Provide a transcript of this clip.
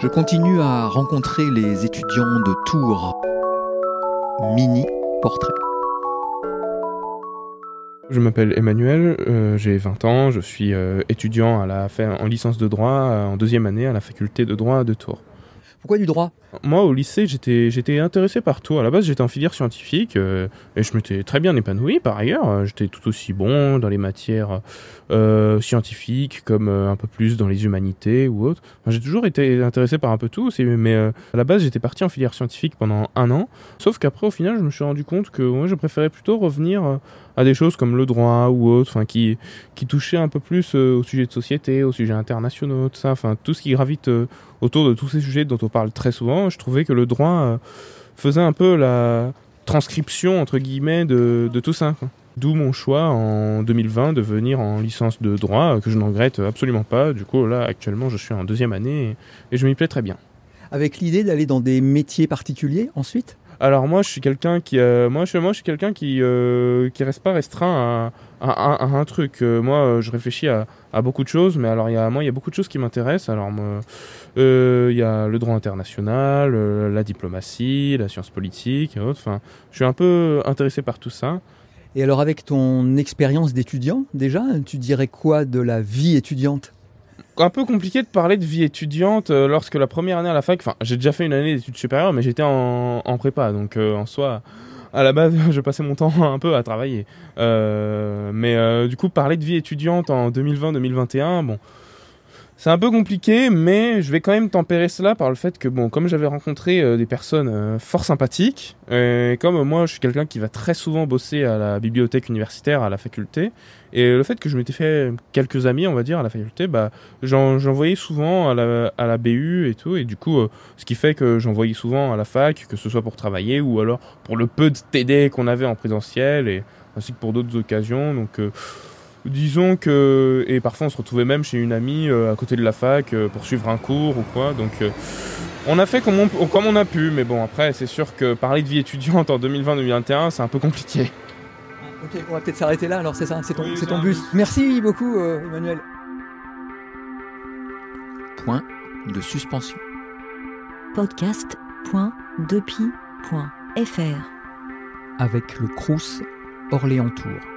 Je continue à rencontrer les étudiants de Tours. Mini portrait. Je m'appelle Emmanuel, euh, j'ai 20 ans, je suis euh, étudiant à la, en licence de droit euh, en deuxième année à la faculté de droit de Tours. Pourquoi du droit? Moi, au lycée, j'étais, intéressé par tout. À la base, j'étais en filière scientifique et je m'étais très bien épanoui par ailleurs. J'étais tout aussi bon dans les matières scientifiques comme un peu plus dans les humanités ou autres. j'ai toujours été intéressé par un peu tout, mais à la base, j'étais parti en filière scientifique pendant un an. Sauf qu'après, au final, je me suis rendu compte que je préférais plutôt revenir à des choses comme le droit ou autre, enfin qui qui touchaient un peu plus euh, au sujet de société, aux sujets internationaux, tout ça, enfin tout ce qui gravite euh, autour de tous ces sujets dont on parle très souvent. Je trouvais que le droit euh, faisait un peu la transcription entre guillemets de, de tout ça. D'où mon choix en 2020 de venir en licence de droit, que je n'en regrette absolument pas. Du coup, là, actuellement, je suis en deuxième année et je m'y plais très bien. Avec l'idée d'aller dans des métiers particuliers ensuite? Alors moi, je suis quelqu'un qui, euh, moi, moi, je suis quelqu'un qui, euh, qui reste pas restreint à, un truc. Euh, moi, je réfléchis à, à, beaucoup de choses, mais alors il y a, moi, il y a beaucoup de choses qui m'intéressent. Alors il y a le droit international, la diplomatie, la science politique et autres. Enfin, je suis un peu intéressé par tout ça. Et alors, avec ton expérience d'étudiant, déjà, tu dirais quoi de la vie étudiante? Un peu compliqué de parler de vie étudiante euh, lorsque la première année à la fac, enfin j'ai déjà fait une année d'études supérieures mais j'étais en, prépa donc euh, en soi à la base je passais mon temps un peu à travailler. Euh, mais du coup parler de vie étudiante en 2020-2021, bon c'est un peu compliqué, mais je vais quand même tempérer cela par le fait que, bon, comme j'avais rencontré euh, des personnes euh, fort sympathiques, et comme moi je suis quelqu'un qui va très souvent bosser à la bibliothèque universitaire, à la faculté, et le fait que je m'étais fait quelques amis, on va dire, à la faculté, bah, j'en voyais souvent à la, à la BU et tout, et du coup, euh, ce qui fait que j'en voyais souvent à la fac, que ce soit pour travailler ou alors pour le peu de TD qu'on avait en présentiel, et ainsi que pour d'autres occasions, donc disons que et parfois on se retrouvait même chez une amie euh, à côté de la fac euh, pour suivre un cours ou quoi. Donc euh, on a fait comme on, comme on a pu mais bon après c'est sûr que parler de vie étudiante en 2020-2021 c'est un peu compliqué. Ok on va peut-être s'arrêter là alors c'est ça c'est ton, c'est ton bus. merci beaucoup Emmanuel. Point de suspension. Podcast.depi.fr avec le Crous Orléans Tour